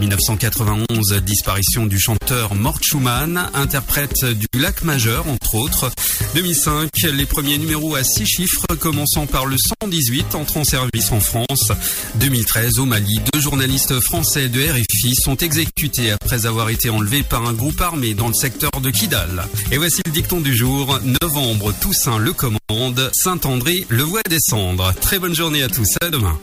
1991, disparition du chanteur Mort Schumann, interprète du lac majeur, entre autres. 2005, les premiers numéros à six chiffres, commençant par le 118, entrent en service en France. 2013, au Mali, deux journalistes français de RFI sont exécutés après avoir été enlevés par un groupe armé dans le secteur de Kidal. Et voici le dicton du jour. Novembre, Toussaint le commande, Saint-André le voit descendre. Très bonne journée à tous, à demain.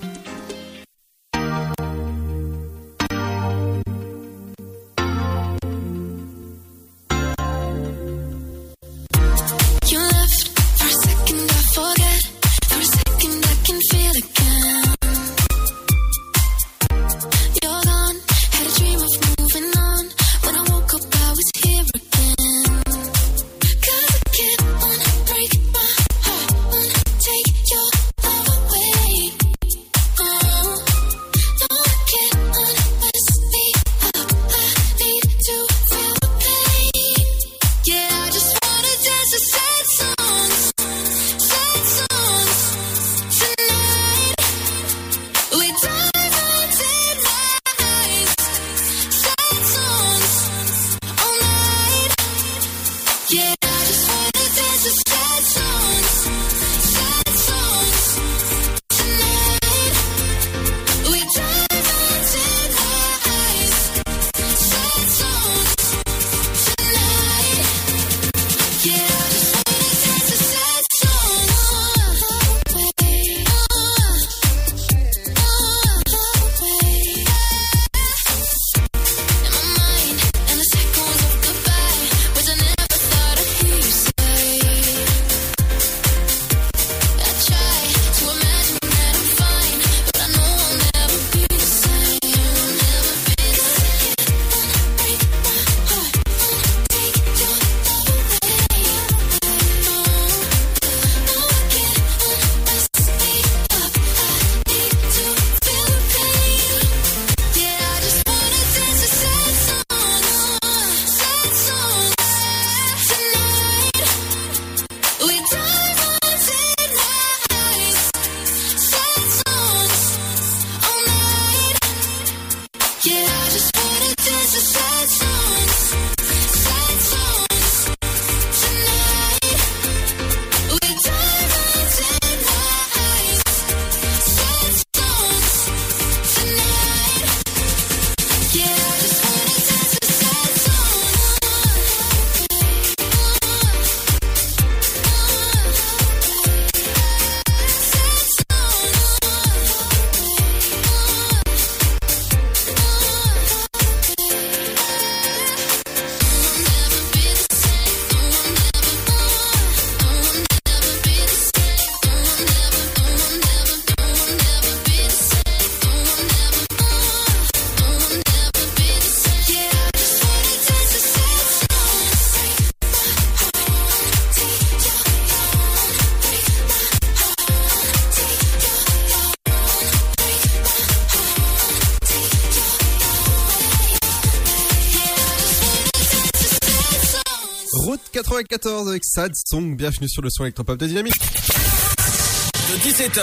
14 avec Sad Song. Bienvenue sur le son électropop de Dynamique. De 17h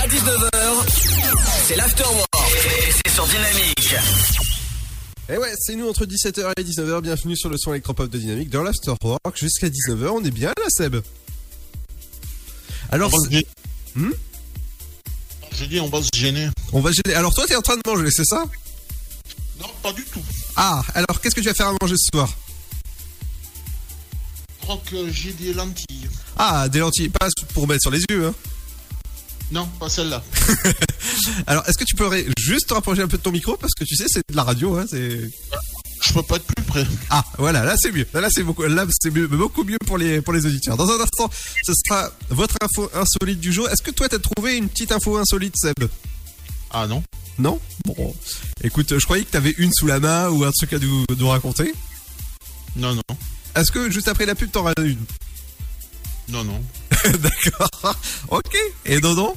à 19h, c'est l'Afterwork. Et c'est sur Dynamique. Et ouais, c'est nous entre 17h et 19h. Bienvenue sur le son électropop de Dynamique dans l'Afterwork jusqu'à 19h. On est bien là, Seb Alors. C'est... Hmm j'ai dit on va se gêner. On va se gêner. Alors toi, t'es en train de manger, c'est ça? Non, pas du tout. Ah, alors qu'est-ce que tu vas faire à manger ce soir? Crois que j'ai des lentilles. Ah, des lentilles, pas pour mettre sur les yeux. Hein. Non, pas celle-là. Alors, est-ce que tu pourrais juste te rapprocher un peu de ton micro parce que tu sais, c'est de la radio, hein, c'est. Je peux pas être plus près. Ah, voilà, là c'est mieux. Là c'est beaucoup, là c'est mieux- beaucoup mieux pour les pour les auditeurs. Dans un instant, ce sera votre info insolite du jour. Est-ce que toi t'as trouvé une petite info insolite, Seb? Ah non. Non? Bon, écoute, je croyais que t'avais une sous la main ou un truc à nous, nous raconter. Non, non. Est-ce que juste après la pub t'auras une Non, non. D'accord. Ok. Et Dodo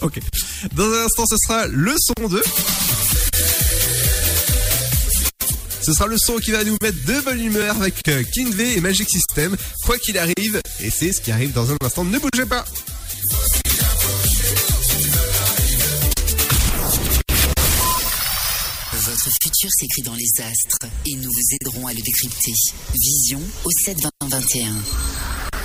Ok. Dans un instant, ce sera le son 2. Ce sera le son qui va nous mettre de bonne humeur avec euh, King V et Magic System, quoi qu'il arrive. Et c'est ce qui arrive dans un instant. Ne bougez pas. Votre futur s'écrit dans les astres et nous vous aiderons à le décrypter. Vision au 7 20 21.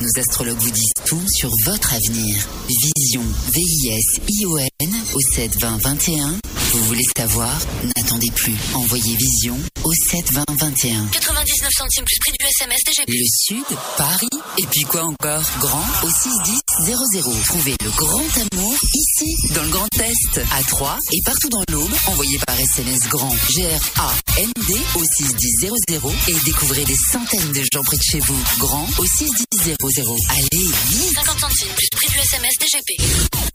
Nos astrologues vous disent tout sur votre avenir. Vision, V-I-S-I-O-N au 7 20 21. Vous voulez savoir N'attendez plus. Envoyez Vision au 7 20 21. 99 centimes plus prix du SMS DGP. Le Sud, Paris, et puis quoi encore Grand au 61000. Trouvez le grand amour ici, dans le Grand Est, à Troyes et partout dans l'Aube. Envoyez par SMS grand G-R-A-N-D au 61000 et découvrez des centaines de gens près de chez vous. Grand au 61000. Allez, vite 50 centimes plus prix du SMS DGP.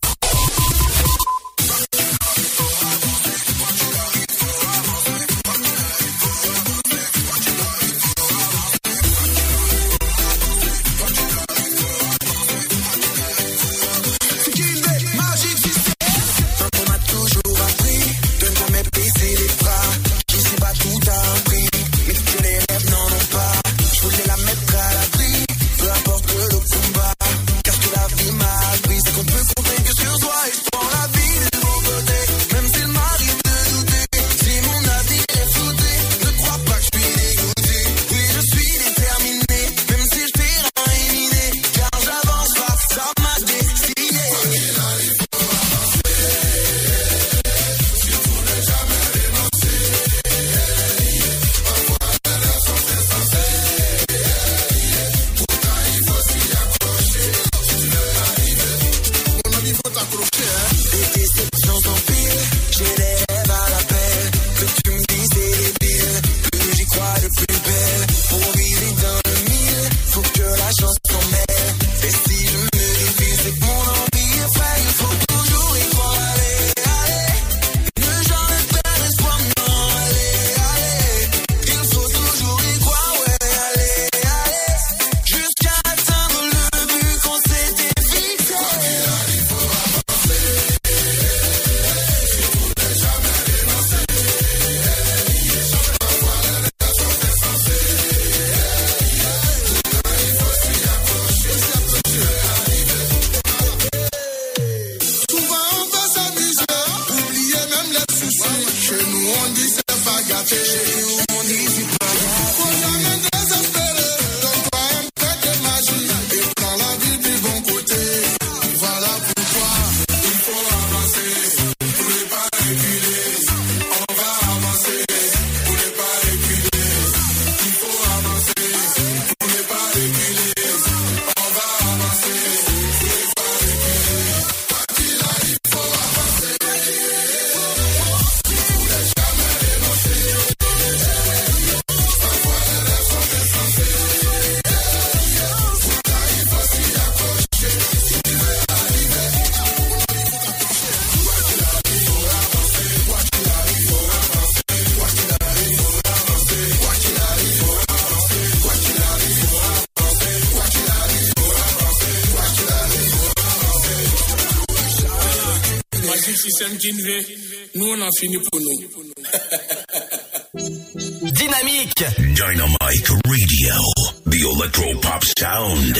Veut. Nous, on a fini pour nous. Dynamique Dynamite Radio, the electro pop sound.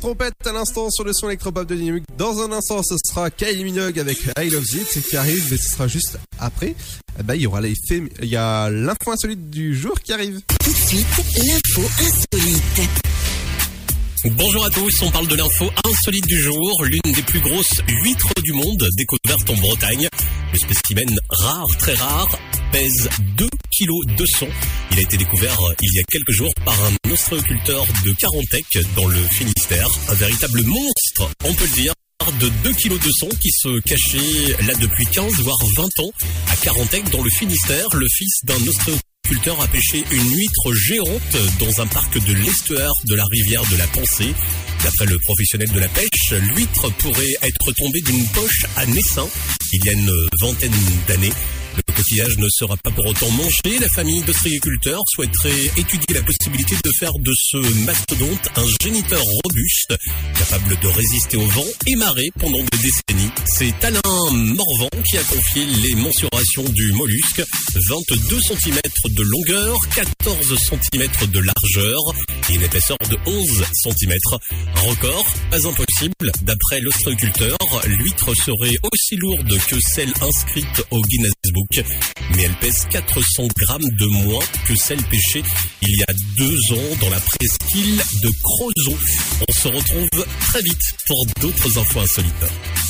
Trompette à l'instant sur le son électropop de Dynamique. Dans un instant, ce sera Kylie Minogue avec I Love It qui arrive, mais ce sera juste après. Eh ben, il y aura les faits, il y a l'info insolite du jour qui arrive. Tout de suite, l'info insolite. Bonjour à tous, on parle de l'info insolite du jour, l'une des plus grosses huîtres du monde découverte en Bretagne. Le spécimen rare, très rare, pèse 2 kg 200. Il a été découvert euh, il y a quelques jours par un ostréoculteur de Carantec dans le Finistère. Un véritable monstre, on peut le dire de 2 kg 200 qui se cachait là depuis 15 voire 20 ans à Carantec dans le Finistère, le fils d'un ostréoculteur a pêché une huître géante dans un parc de l'estuaire de la rivière de la Pensée. D'après le professionnel de la pêche, l'huître pourrait être tombée d'une poche à Nessin il y a une vingtaine d'années. Le coquillage ne sera pas pour autant mangé. La famille d'ostréiculteurs souhaiterait étudier la possibilité de faire de ce mastodonte un géniteur robuste, capable de résister au vent et marée pendant des décennies. C'est Alain Morvan qui a confié les mensurations du mollusque. 22 cm de longueur, 14 cm de largeur et une épaisseur de 11 cm. Un record pas impossible. D'après l'ostréiculteur, l'huître serait aussi lourde que celle inscrite au Guinness Book. Mais elle pèse 400 grammes de moins que celle pêchée il y a deux ans dans la presqu'île de Crozon. On se retrouve très vite pour d'autres infos insolites.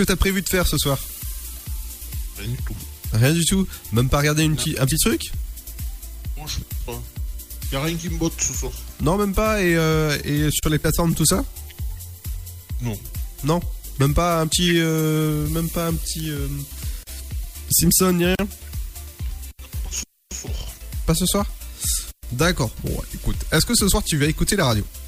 Que t'as prévu de faire ce soir Rien du tout. Rien du tout Même pas regarder une petit- un petit truc Moi, je sais pas. Y a rien qui me botte ce soir. Non, même pas et, euh, et sur les plateformes tout ça Non. Non Même pas un petit... euh, même pas un petit... euh, Simpson, ni rien Pas ce soir D'accord. Bon, écoute. Est-ce que ce soir tu vas écouter la radio non,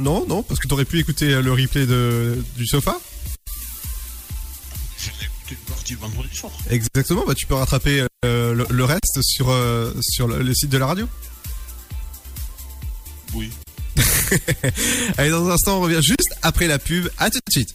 Non, non, parce que t'aurais pu écouter euh, le replay de, du sofa. Vendredi soir. Exactement, bah tu peux rattraper euh, le, le reste sur, euh, sur le, le site de la radio. Oui. Allez, dans un instant, on revient juste après la pub. À tout de suite.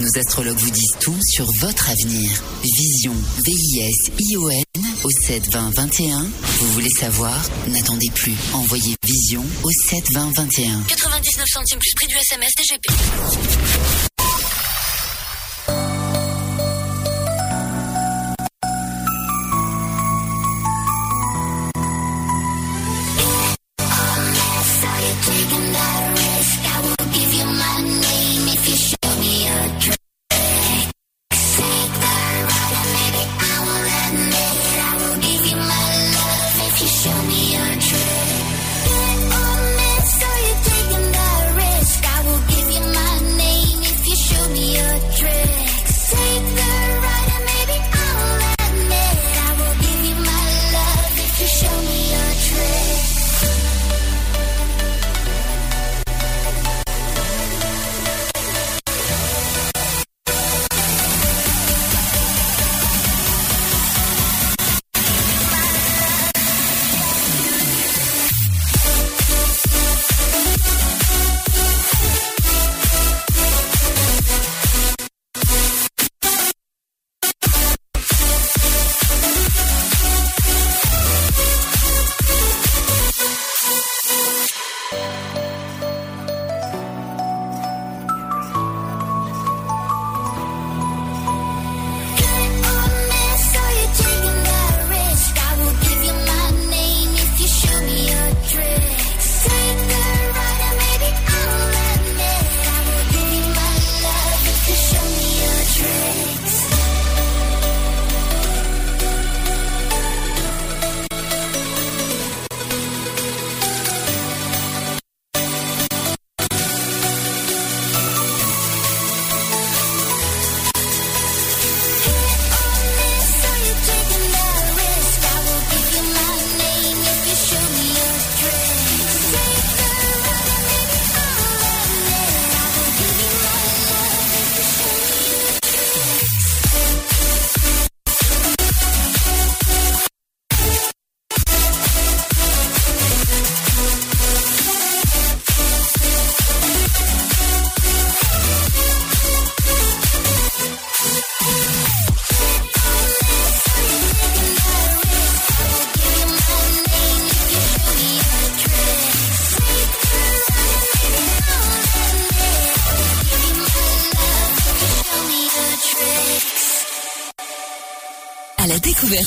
Nos astrologues vous disent tout sur votre avenir. Vision, V-I-S-I-O-N au 72021. Vous voulez savoir? N'attendez plus. Envoyez Vision au 72021. 99 centimes plus prix du SMS DGP.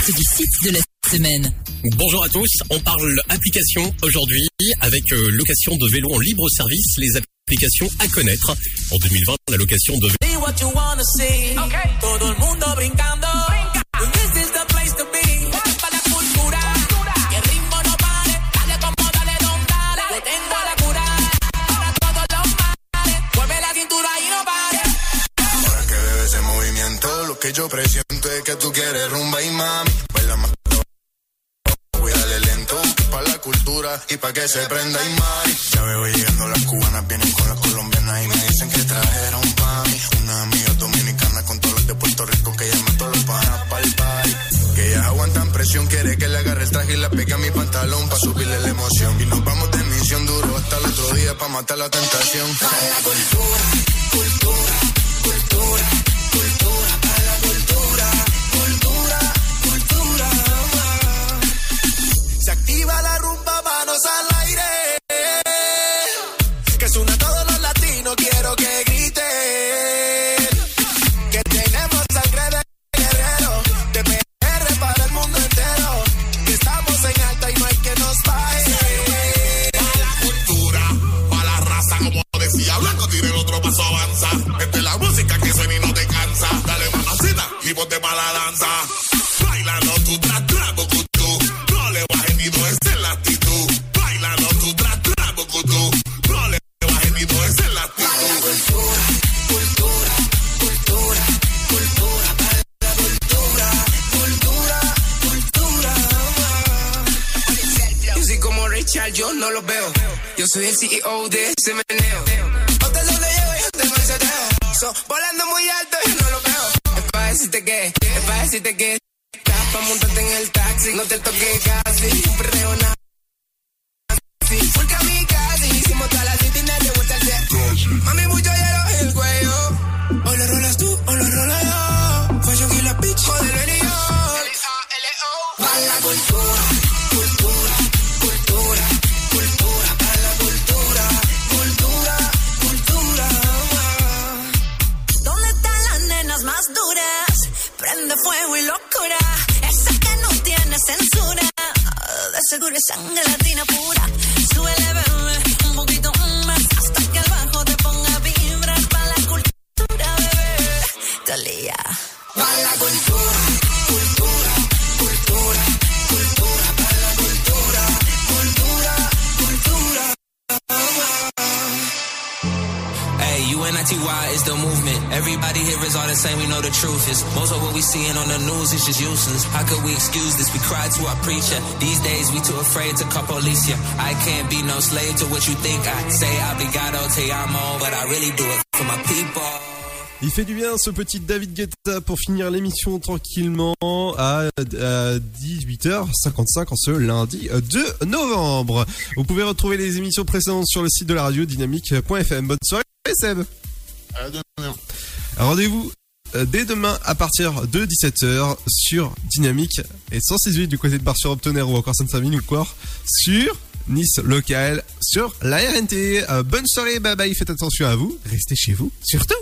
Découverte du site de la semaine. Bonjour à tous, on parle application aujourd'hui avec euh, location de vélo en libre service, les applications à connaître. En 2020, la location de vélo que yo presiento es que tú quieres rumba y mami. Baila más. Cuídale lento, para la cultura y pa' que se prenda y mari. Ya veo llegando las cubanas, vienen con las colombianas y me dicen que trajeron pa'. Una amiga dominicana con todos los de Puerto Rico que llama a todos los panas pa'l party. Que ellas aguantan presión, quiere que le agarre el traje y la pegue a mi pantalón pa' subirle la emoción. Y nos vamos de misión duro hasta el otro día pa' matar la tentación. la cultura, cultura, cultura, cultura, Se activa la rumba, manos al aire. So the CEO this, preacher. These days we too afraid to call police ya. I can't be no slave to what you think I say. Obrigado, te amo, but I really do it for my people. Il fait du bien ce petit David Guetta pour finir l'émission tranquillement à, à 18h55 en ce lundi 2 novembre. Vous pouvez retrouver les émissions précédentes sur le site de la radio dynamique.fm. Bonne soirée Seb. Rendez-vous euh, dès demain à partir de 17h sur Dynamique et 168 du côté de Bar-sur-Optonnerre ou encore Sainte-Savine ou encore sur Nice local sur la RNT. Euh, bonne soirée, bye bye, faites attention à vous, restez chez vous surtout.